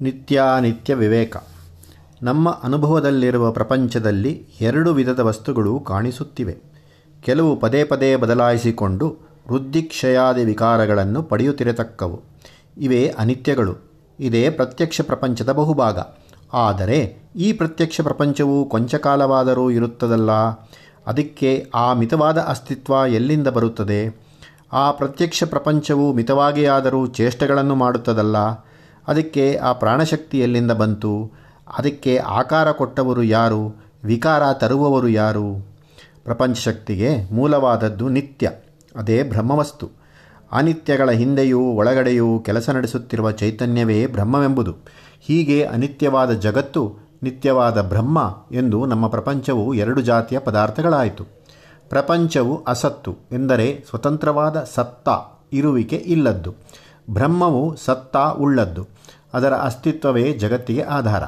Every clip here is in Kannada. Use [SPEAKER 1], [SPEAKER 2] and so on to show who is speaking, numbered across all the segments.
[SPEAKER 1] ನಿತ್ಯಾನಿತ್ಯ ವಿವೇಕ. ನಮ್ಮ ಅನುಭವದಲ್ಲಿರುವ ಪ್ರಪಂಚದಲ್ಲಿ ಎರಡು ವಿಧದ ವಸ್ತುಗಳು ಕಾಣಿಸುತ್ತಿವೆ. ಕೆಲವು ಪದೇ ಪದೇ ಬದಲಾಯಿಸಿಕೊಂಡು ವೃದ್ಧಿಕ್ಷಯಾದಿ ವಿಕಾರಗಳನ್ನು ಪಡೆಯುತ್ತಿರತಕ್ಕವು. ಇವೇ ಅನಿತ್ಯಗಳು. ಇದೇ ಪ್ರತ್ಯಕ್ಷ ಪ್ರಪಂಚದ ಬಹುಭಾಗ. ಆದರೆ ಈ ಪ್ರತ್ಯಕ್ಷ ಪ್ರಪಂಚವು ಕೊಂಚ ಕಾಲವಾದರೂ ಇರುತ್ತದಲ್ಲ? ಅದಕ್ಕೆ ಆ ಮಿತವಾದ ಅಸ್ತಿತ್ವ ಎಲ್ಲಿಂದ ಬರುತ್ತದೆ? ಆ ಪ್ರತ್ಯಕ್ಷ ಪ್ರಪಂಚವು ಮಿತವಾಗಿಯಾದರೂ ಚೇಷ್ಟೆಗಳನ್ನು ಮಾಡುತ್ತದಲ್ಲ? ಅದಕ್ಕೆ ಆ ಪ್ರಾಣಶಕ್ತಿ ಎಲ್ಲಿಂದ ಬಂತು? ಅದಕ್ಕೆ ಆಕಾರ ಕೊಟ್ಟವರು ಯಾರು? ವಿಕಾರ ತರುವವರು ಯಾರು? ಪ್ರಪಂಚ ಶಕ್ತಿಗೆ ಮೂಲವಾದದ್ದು ನಿತ್ಯ, ಅದೇ ಬ್ರಹ್ಮವಸ್ತು. ಅನಿತ್ಯಗಳ ಹಿಂದೆಯೂ ಒಳಗಡೆಯೂ ಕೆಲಸ ನಡೆಸುತ್ತಿರುವ ಚೈತನ್ಯವೇ ಬ್ರಹ್ಮವೆಂಬುದು. ಹೀಗೆ ಅನಿತ್ಯವಾದ ಜಗತ್ತು ನಿತ್ಯವಾದ ಬ್ರಹ್ಮ ಎಂದು ನಮ್ಮ ಪ್ರಪಂಚವು ಎರಡು ಜಾತಿಯ ಪದಾರ್ಥಗಳಾಯಿತು. ಪ್ರಪಂಚವು ಅಸತ್ತು ಎಂದರೆ ಸ್ವತಂತ್ರವಾದ ಸತ್ತ ಇರುವಿಕೆ ಇಲ್ಲದ್ದು. ಬ್ರಹ್ಮವು ಸತ್ತಾ ಉಳ್ಳದ್ದು, ಅದರ ಅಸ್ತಿತ್ವವೇ ಜಗತ್ತಿಗೆ ಆಧಾರ.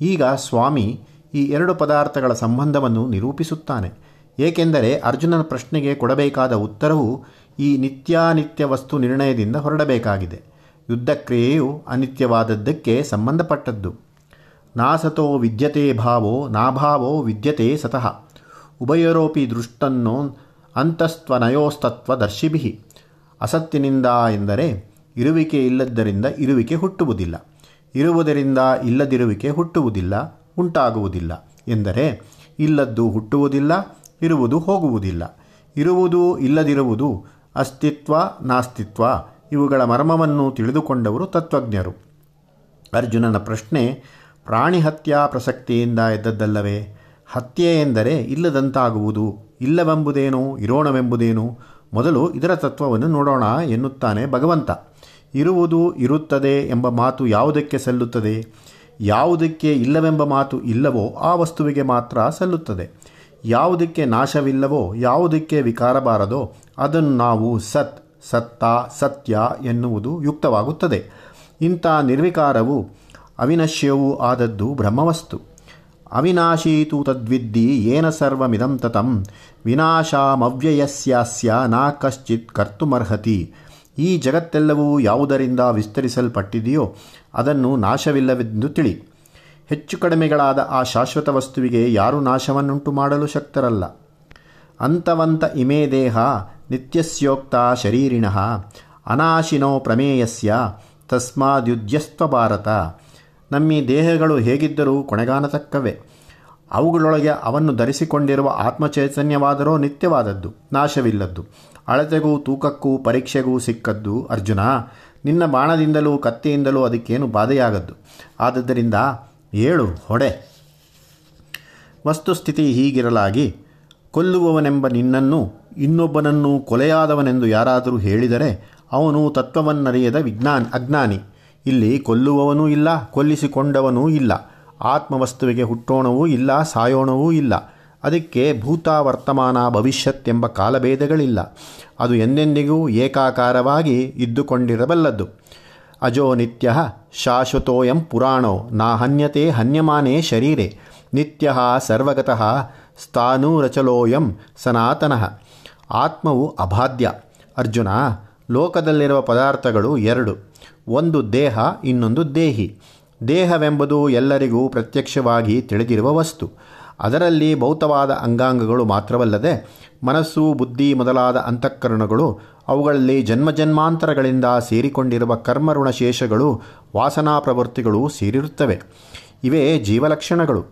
[SPEAKER 1] ಈಗ ಸ್ವಾಮಿ ಈ ಎರಡು ಪದಾರ್ಥಗಳ ಸಂಬಂಧವನ್ನು ನಿರೂಪಿಸುತ್ತಾನೆ. ಏಕೆಂದರೆ ಅರ್ಜುನನ ಪ್ರಶ್ನೆಗೆ ಕೊಡಬೇಕಾದ ಉತ್ತರವು ಈ ನಿತ್ಯಾನಿತ್ಯ ವಸ್ತು ನಿರ್ಣಯದಿಂದ ಹೊರಡಬೇಕಾಗಿದೆ. ಯುದ್ಧಕ್ರಿಯೆಯು ಅನಿತ್ಯವಾದದ್ದಕ್ಕೆ ಸಂಬಂಧಪಟ್ಟದ್ದು. ನಾಸತೋ ವಿದ್ಯತೆ ಭಾವೋ ನಾಭಾವೋ ವಿದ್ಯತೆ ಸತಃ. ಉಭಯರೋಪಿ ದೃಷ್ಟನ್ನೋ ಅಂತಸ್ತ್ವನಯೋಸ್ತತ್ವ ದರ್ಶಿಭಿ ಅಸತ್ತಿನಿಂದ ಎಂದರೆ ಇರುವಿಕೆ ಇಲ್ಲದ್ದರಿಂದ ಇರುವಿಕೆ ಹುಟ್ಟುವುದಿಲ್ಲ. ಇರುವುದರಿಂದ ಇಲ್ಲದಿರುವಿಕೆ ಹುಟ್ಟುವುದಿಲ್ಲ, ಉಂಟಾಗುವುದಿಲ್ಲ. ಎಂದರೆ ಇಲ್ಲದ್ದು ಹುಟ್ಟುವುದಿಲ್ಲ, ಇರುವುದು ಹೋಗುವುದಿಲ್ಲ. ಇರುವುದು ಇಲ್ಲದಿರುವುದು ಅಸ್ತಿತ್ವ, ನಾಸ್ತಿತ್ವ, ಇವುಗಳ ಮರ್ಮವನ್ನು ತಿಳಿದುಕೊಂಡವರು ತತ್ವಜ್ಞರು. ಅರ್ಜುನನ ಪ್ರಶ್ನೆ, ಪ್ರಾಣಿ ಹತ್ಯಾ ಪ್ರಸಕ್ತಿಯಿಂದ ಎದ್ದದ್ದಲ್ಲವೇ? ಹತ್ಯೆ ಎಂದರೆ ಇಲ್ಲದಂತಾಗುವುದು, ಇಲ್ಲವೆಂಬುದೇನು, ಇರೋಣವೆಂಬುದೇನು? ಮೊದಲು ಇದರ ತತ್ವವನ್ನು ನೋಡೋಣ ಎನ್ನುತ್ತಾನೆ ಭಗವಂತ. ಇರುವುದು ಇರುತ್ತದೆ ಎಂಬ ಮಾತು ಯಾವುದಕ್ಕೆ ಸಲ್ಲುತ್ತದೆ? ಯಾವುದಕ್ಕೆ ಇಲ್ಲವೆಂಬ ಮಾತು ಇಲ್ಲವೋ ಆ ವಸ್ತುವಿಗೆ ಮಾತ್ರ ಸಲ್ಲುತ್ತದೆ. ಯಾವುದಕ್ಕೆ ನಾಶವಿಲ್ಲವೋ, ಯಾವುದಕ್ಕೆ ವಿಕಾರ ಬಾರದೋ ಅದನ್ನು ನಾವು ಸತ್, ಸತ್ತ, ಸತ್ಯ ಎನ್ನುವುದು ಯುಕ್ತವಾಗುತ್ತದೆ. ಇಂಥ ನಿರ್ವಿಕಾರವು ಅವಿನಶ್ಯವೂ ಆದದ್ದು ಬ್ರಹ್ಮವಸ್ತು. ಅವಿನಾಶೀತು ತದ್ವಿದ್ದಿ ಏನ ಸರ್ವಮಿದಂ ತತಂ. ವಿನಾಶಾಮವ್ಯಯಸ್ಯಾಸ್ಯ ನಾ ಕಶ್ಚಿತ್ ಕರ್ತುಮರ್ಹತಿ. ಈ ಜಗತ್ತೆಲ್ಲವೂ ಯಾವುದರಿಂದ ವಿಸ್ತರಿಸಲ್ಪಟ್ಟಿದೆಯೋ ಅದನ್ನು ನಾಶವಿಲ್ಲವೆಂದು ತಿಳಿ. ಹೆಚ್ಚು ಕಡಿಮೆಗಳಾದ ಆ ಶಾಶ್ವತ ವಸ್ತುವಿಗೆ ಯಾರು ನಾಶವನ್ನುಂಟು ಮಾಡಲು ಶಕ್ತರಲ್ಲ. ಅಂತವಂತ ಇಮೇ ದೇಹ ನಿತ್ಯಸ್ಯೋಕ್ತ ಶರೀರಿಣ ಅನಾಶಿನೋ ಪ್ರಮೇಯಸ್ಯ ತಸ್ಮಾದ್ಯುಜ್ಯಸ್ವ ಭಾರತ. ನಮ್ಮಿ ದೇಹಗಳು ಹೇಗಿದ್ದರೂ ಕೊನೆಗಾಣತಕ್ಕವೇ. ಅವುಗಳೊಳಗೆ ಅವನ್ನು ಧರಿಸಿಕೊಂಡಿರುವ ಆತ್ಮಚೈತನ್ಯವಾದರೂ ನಿತ್ಯವಾದದ್ದು, ನಾಶವಿಲ್ಲದ್ದು. ಅಳತೆಗೂ ತೂಕಕ್ಕೂ ಪರೀಕ್ಷೆಗೂ ಸಿಕ್ಕದ್ದು ಅರ್ಜುನ. ನಿನ್ನ ಬಾಣದಿಂದಲೂ ಕತ್ತಿಯಿಂದಲೂ ಅದಕ್ಕೇನು ಬಾಧೆಯಾಗದ್ದು? ಆದ್ದರಿಂದ ಏಳು, ಹೊಡೆ. ವಸ್ತುಸ್ಥಿತಿ ಹೀಗಿರಲಾಗಿ, ಕೊಲ್ಲುವವನೆಂಬ ನಿನ್ನನ್ನು ಇನ್ನೊಬ್ಬನನ್ನು ಕೊಲೆಯಾದವನೆಂದು ಯಾರಾದರೂ ಹೇಳಿದರೆ ಅವನು ತತ್ವವನ್ನರಿಯದ ವಿಜ್ಞಾನ್, ಅಜ್ಞಾನಿ. ಇಲ್ಲಿ ಕೊಲ್ಲುವವನೂ ಇಲ್ಲ, ಕೊಲ್ಲಿಸಿಕೊಂಡವನೂ ಇಲ್ಲ. ಆತ್ಮವಸ್ತುವಿಗೆ ಹುಟ್ಟೋಣವೂ ಇಲ್ಲ, ಸಾಯೋಣವೂ ಇಲ್ಲ. ಅದಕ್ಕೆ ಭೂತ ವರ್ತಮಾನ ಭವಿಷ್ಯತ್ ಎಂಬ ಕಾಲಭೇದಗಳಿಲ್ಲ. ಅದು ಎಂದೆಂದಿಗೂ ಏಕಾಕಾರವಾಗಿ ಇದ್ದುಕೊಂಡಿರಬಲ್ಲದ್ದು ಅಜೋ ನಿತ್ಯ ಶಾಶ್ವತೋಯಂ ಪುರಾಣೋ, ನಾ ಹನ್ಯತೆ ಹನ್ಯಮಾನೇ ಶರೀರೆ, ನಿತ್ಯ ಸರ್ವಗತಃ ಸ್ಥಾನೂರಚಲೋಯಂ ಸನಾತನಃ. ಆತ್ಮವು ಅಬಾಧ್ಯ ಅರ್ಜುನ, ಲೋಕದಲ್ಲಿರುವ ಪದಾರ್ಥಗಳು ಎರಡು. ಒಂದು ದೇಹ, ಇನ್ನೊಂದು ದೇಹಿ. ದೇಹವೆಂಬುದು ಎಲ್ಲರಿಗೂ ಪ್ರತ್ಯಕ್ಷವಾಗಿ ತಿಳಿದಿರುವ ವಸ್ತು. ಅದರಲ್ಲಿ ಭೌತವಾದ ಅಂಗಾಂಗಗಳು ಮಾತ್ರವಲ್ಲದೆ ಮನಸ್ಸು, ಬುದ್ಧಿ ಮೊದಲಾದ ಅಂತಃಕರಣಗಳು, ಅವುಗಳಲ್ಲಿ ಜನ್ಮಜನ್ಮಾಂತರಗಳಿಂದ ಸೇರಿಕೊಂಡಿರುವ ಕರ್ಮಋಣಶೇಷಗಳು ವಾಸನಾ ಪ್ರವೃತ್ತಿಗಳು ಸೇರಿರುತ್ತವೆ. ಇವೇ ಜೀವಲಕ್ಷಣಗಳು.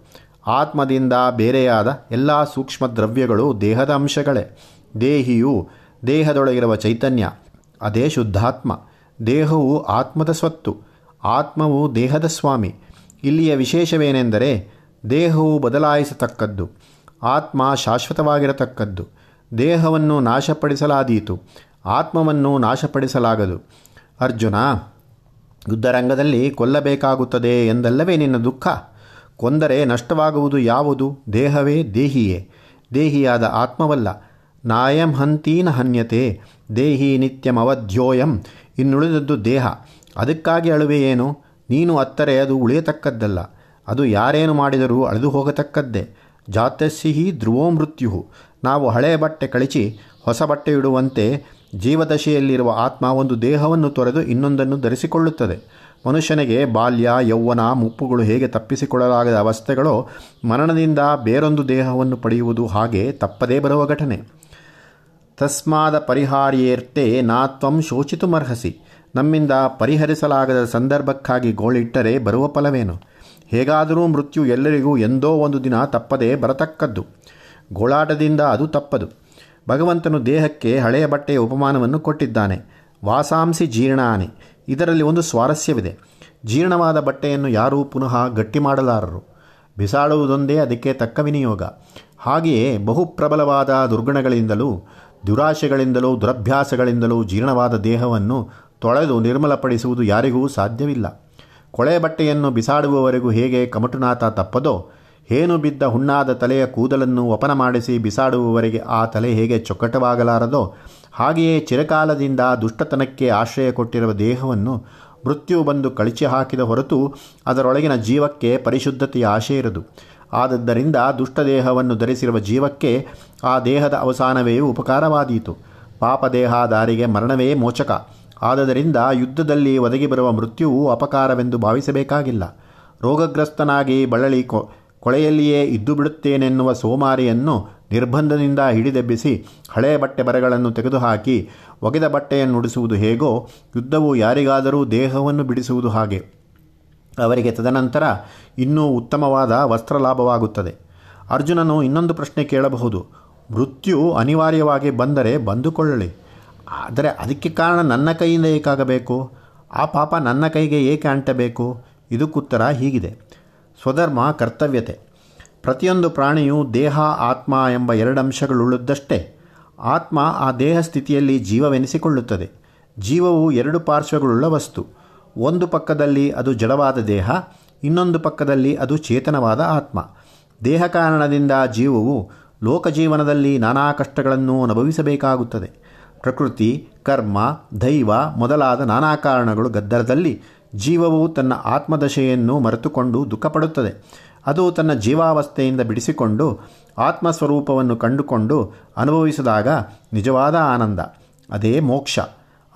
[SPEAKER 1] ಆತ್ಮದಿಂದ ಬೇರೆಯಾದ ಎಲ್ಲ ಸೂಕ್ಷ್ಮ ದ್ರವ್ಯಗಳು ದೇಹದ ಅಂಶಗಳೇ. ದೇಹಿಯು ದೇಹದೊಳಗಿರುವ ಚೈತನ್ಯ, ಅದೇ ಶುದ್ಧಾತ್ಮ. ದೇಹವು ಆತ್ಮದ ಸ್ವತ್ತು, ಆತ್ಮವು ದೇಹದ ಸ್ವಾಮಿ. ಇಲ್ಲಿಯ ವಿಶೇಷವೇನೆಂದರೆ ದೇಹವು ಬದಲಾಯಿಸತಕ್ಕದ್ದು. ಆತ್ಮ ಶಾಶ್ವತವಾಗಿರತಕ್ಕದ್ದು. ದೇಹವನ್ನು ನಾಶಪಡಿಸಲಾದೀತು. ಆತ್ಮವನ್ನು ನಾಶಪಡಿಸಲಾಗದು. ಅರ್ಜುನ, ಯುದ್ಧರಂಗದಲ್ಲಿ ಕೊಲ್ಲಬೇಕಾಗುತ್ತದೆ ಎಂದಲ್ಲವೇ ನಿನ್ನ ದುಃಖ? ಕೊಂದರೆ ನಷ್ಟವಾಗುವುದು ಯಾವುದು? ದೇಹವೇ ದೇಹಿಯೇ. ದೇಹಿಯಾದ ಆತ್ಮವಲ್ಲ. ನಾಯಂ ಹಂತೀನ ಹನ್ಯತೆ. ದೇಹಿ ನಿತ್ಯಮವಧ್ಯೋಯಂ ಇನ್ನುಳಿದದ್ದು ದೇಹ. ಅದಕ್ಕಾಗಿ ಅಳುವೆಯೇನು? ನೀನು ಅತ್ತರೆ ಅದು ಉಳಿಯತಕ್ಕದ್ದಲ್ಲ. ಅದು ಯಾರೇನು ಮಾಡಿದರೂ ಅಳೆದು ಹೋಗತಕ್ಕದ್ದೇ. ಜಾತಸ್ಸಿಹಿ ಧ್ರುವೋ ಮೃತ್ಯು ನಾವು ಹಳೆಯ ಬಟ್ಟೆ ಕಳಚಿ ಹೊಸ ಬಟ್ಟೆ ಇಡುವಂತೆ ಜೀವದಶೆಯಲ್ಲಿರುವ ಆತ್ಮ ಒಂದು ದೇಹವನ್ನು ತೊರೆದು ಇನ್ನೊಂದನ್ನು ಧರಿಸಿಕೊಳ್ಳುತ್ತದೆ. ಮನುಷ್ಯನಿಗೆ ಬಾಲ್ಯ, ಯೌವನ, ಮುಪ್ಪುಗಳು ಹೇಗೆ ತಪ್ಪಿಸಿಕೊಳ್ಳಲಾಗದ ಅವಸ್ಥೆಗಳೋ, ಮರಣದಿಂದ ಬೇರೊಂದು ದೇಹವನ್ನು ಪಡೆಯುವುದು ಹಾಗೆ ತಪ್ಪದೇ ಬರುವ ಘಟನೆ. ತಸ್ಮಾದ ಪರಿಹಾರ್ಯೇರ್ತೆ ನಾತ್ವಂ ಶೋಚಿತುಮರ್ಹಸಿ. ನಮ್ಮಿಂದ ಪರಿಹರಿಸಲಾಗದ ಸಂದರ್ಭಕ್ಕಾಗಿ ಗೋಳಿಟ್ಟರೆ ಬರುವ ಫಲವೇನು? ಹೇಗಾದರೂ ಮೃತ್ಯು ಎಲ್ಲರಿಗೂ ಎಂದೋ ಒಂದು ದಿನ ತಪ್ಪದೇ ಬರತಕ್ಕದ್ದು. ಗೋಳಾಟದಿಂದ ಅದು ತಪ್ಪದು. ಭಗವಂತನು ದೇಹಕ್ಕೆ ಹಳೆಯ ಬಟ್ಟೆಯ ಉಪಮಾನವನ್ನು ಕೊಟ್ಟಿದ್ದಾನೆ. ವಾಸಾಂಸಿ ಜೀರ್ಣಾನೆ. ಇದರಲ್ಲಿ ಒಂದು ಸ್ವಾರಸ್ಯವಿದೆ. ಜೀರ್ಣವಾದ ಬಟ್ಟೆಯನ್ನು ಯಾರೂ ಪುನಃ ಗಟ್ಟಿ ಮಾಡಲಾರರು. ಬಿಸಾಡುವುದೊಂದೇ ಅದಕ್ಕೆ ತಕ್ಕ ವಿನಿಯೋಗ. ಹಾಗೆಯೇ ಬಹುಪ್ರಬಲವಾದ ದುರ್ಗುಣಗಳಿಂದಲೂ, ದುರಾಶೆಗಳಿಂದಲೂ, ದುರಭ್ಯಾಸಗಳಿಂದಲೂ ಜೀರ್ಣವಾದ ದೇಹವನ್ನು ತೊಳೆದು ನಿರ್ಮಲಪಡಿಸುವುದು ಯಾರಿಗೂ ಸಾಧ್ಯವಿಲ್ಲ. ಕೊಳೆ ಬಟ್ಟೆಯನ್ನು ಬಿಸಾಡುವವರೆಗೂ ಹೇಗೆ ಕಮಟುನಾಥ ತಪ್ಪದೋ, ಹೇನು ಬಿದ್ದ ಹುಣ್ಣಾದ ತಲೆಯ ಕೂದಲನ್ನು ವಪನ ಮಾಡಿಸಿ ಬಿಸಾಡುವವರೆಗೆ ಆ ತಲೆ ಹೇಗೆ ಚೊಕ್ಕಟವಾಗಲಾರದೋ, ಹಾಗೆಯೇ ಚಿರಕಾಲದಿಂದ ದುಷ್ಟತನಕ್ಕೆ ಆಶ್ರಯ ಕೊಟ್ಟಿರುವ ದೇಹವನ್ನು ಮೃತ್ಯು ಬಂದು ಕಳಚಿ ಹಾಕಿದ ಹೊರತು ಅದರೊಳಗಿನ ಜೀವಕ್ಕೆ ಪರಿಶುದ್ಧತೆಯ ಆಶೆ ಇರದು. ಆದದ್ದರಿಂದ ದುಷ್ಟದೇಹವನ್ನು ಧರಿಸಿರುವ ಜೀವಕ್ಕೆ ಆ ದೇಹದ ಅವಸಾನವೇ ಉಪಕಾರವಾದೀತು. ಪಾಪದೇಹಾದಾರಿಗೆ ಮರಣವೇ ಮೋಚಕ. ಆದದರಿಂದ ಯುದ್ಧದಲ್ಲಿ ಒದಗಿ ಬರುವ ಮೃತ್ಯುವು ಅಪಕಾರವೆಂದು ಭಾವಿಸಬೇಕಾಗಿಲ್ಲ. ರೋಗಗ್ರಸ್ತನಾಗಿ ಬಳಲಿ ಕೊ, ಕೊಳೆಯಲ್ಲಿಯೇ ಇದ್ದು ಬಿಡುತ್ತೇನೆನ್ನುವ ಸೋಮಾರಿಯನ್ನು ನಿರ್ಬಂಧದಿಂದ ಹಿಡಿದೆಬ್ಬಿಸಿ ಹಳೆಯ ಬಟ್ಟೆ ಬರೆಗಳನ್ನು ತೆಗೆದುಹಾಕಿ ಒಗೆದ ಬಟ್ಟೆಯನ್ನು ಉಡಿಸುವುದು ಹೇಗೋ ಯುದ್ಧವು ಯಾರಿಗಾದರೂ ದೇಹವನ್ನು ಬಿಡಿಸುವುದು ಹಾಗೆ. ಅವರಿಗೆ ತದನಂತರ ಇನ್ನೂ ಉತ್ತಮವಾದ ವಸ್ತ್ರ ಲಾಭವಾಗುತ್ತದೆ ಅರ್ಜುನನು ಇನ್ನೊಂದು ಪ್ರಶ್ನೆ ಕೇಳಬಹುದು. ಮೃತ್ಯು ಅನಿವಾರ್ಯವಾಗಿ ಬಂದರೆ ಬಂದುಕೊಳ್ಳಲಿ. ಆದರೆ ಅದಕ್ಕೆ ಕಾರಣ ನನ್ನ ಕೈಯಿಂದ ಏಕಾಗಬೇಕು? ಆ ಪಾಪ ನನ್ನ ಕೈಗೆ ಏಕೆ ಅಂಟಬೇಕು? ಇದಕ್ಕುತ್ತರ ಹೀಗಿದೆ. ಸ್ವಧರ್ಮ, ಕರ್ತವ್ಯತೆ. ಪ್ರತಿಯೊಂದು ಪ್ರಾಣಿಯು ದೇಹ, ಆತ್ಮ ಎಂಬ ಎರಡು ಎರಡಂಶಗಳುಳ್ಳದ್ದಷ್ಟೇ. ಆತ್ಮ ಆ ದೇಹ ಸ್ಥಿತಿಯಲ್ಲಿ ಜೀವವೆನಿಸಿಕೊಳ್ಳುತ್ತದೆ. ಜೀವವು ಎರಡು ಪಾರ್ಶ್ವಗಳುಳ್ಳ ವಸ್ತು. ಒಂದು ಪಕ್ಕದಲ್ಲಿ ಅದು ಜಡವಾದ ದೇಹ, ಇನ್ನೊಂದು ಪಕ್ಕದಲ್ಲಿ ಅದು ಚೇತನವಾದ ಆತ್ಮ. ದೇಹ ಕಾರಣದಿಂದ ಜೀವವು ಲೋಕಜೀವನದಲ್ಲಿ ನಾನಾ ಕಷ್ಟಗಳನ್ನು ಅನುಭವಿಸಬೇಕಾಗುತ್ತದೆ. ಪ್ರಕೃತಿ, ಕರ್ಮ, ದೈವ ಮೊದಲಾದ ನಾನಾ ಕಾರಣಗಳು ಗದ್ದಲದಲ್ಲಿ ಜೀವವು ತನ್ನ ಆತ್ಮದಶೆಯನ್ನು ಮರೆತುಕೊಂಡು ದುಃಖಪಡುತ್ತದೆ. ಅದು ತನ್ನ ಜೀವಾವಸ್ಥೆಯಿಂದ ಬಿಡಿಸಿಕೊಂಡು ಆತ್ಮಸ್ವರೂಪವನ್ನು ಕಂಡುಕೊಂಡು ಅನುಭವಿಸಿದಾಗ ನಿಜವಾದ ಆನಂದ, ಅದೇ ಮೋಕ್ಷ.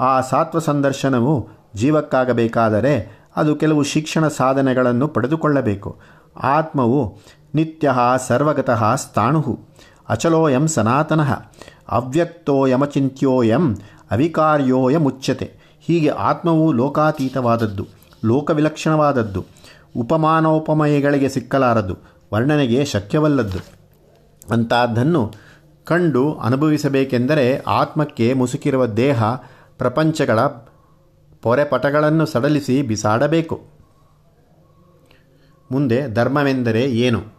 [SPEAKER 1] ಆ ಸಾತ್ವ ಸಂದರ್ಶನವು ಜೀವಕ್ಕಾಗಬೇಕಾದರೆ ಅದು ಕೆಲವು ಶಿಕ್ಷಣ ಸಾಧನೆಗಳನ್ನು ಪಡೆದುಕೊಳ್ಳಬೇಕು. ಆತ್ಮವು ನಿತ್ಯ ಸರ್ವಗತಃ ಸ್ಥಾಣು ಅಚಲೋಯಂ ಸನಾತನಃ. ಅವ್ಯಕ್ತೋಯಮಚಿಂತ್ಯೋಯಂ ಅವಿಕಾರ್ಯೋಯಮುಚ್ಯತೆ ಹೀಗೆ ಆತ್ಮವು ಲೋಕಾತೀತವಾದದ್ದು, ಲೋಕವಿಲಕ್ಷಣವಾದದ್ದು, ಉಪಮಾನೋಪಮಯಗಳಿಗೆ ಸಿಕ್ಕಲಾರದು, ವರ್ಣನೆಗೆ ಶಕ್ಯವಲ್ಲದ್ದು. ಅಂತಹದ್ದನ್ನು ಕಂಡು ಅನುಭವಿಸಬೇಕೆಂದರೆ ಆತ್ಮಕ್ಕೆ ಮುಸುಕಿರುವ ದೇಹ, ಪ್ರಪಂಚಗಳ ಪೊರೆಪಟಗಳನ್ನು ಸಡಲಿಸಿ ಬಿಸಾಡಬೇಕು. ಮುಂದೆ ಧರ್ಮವೆಂದರೆ ಏನು?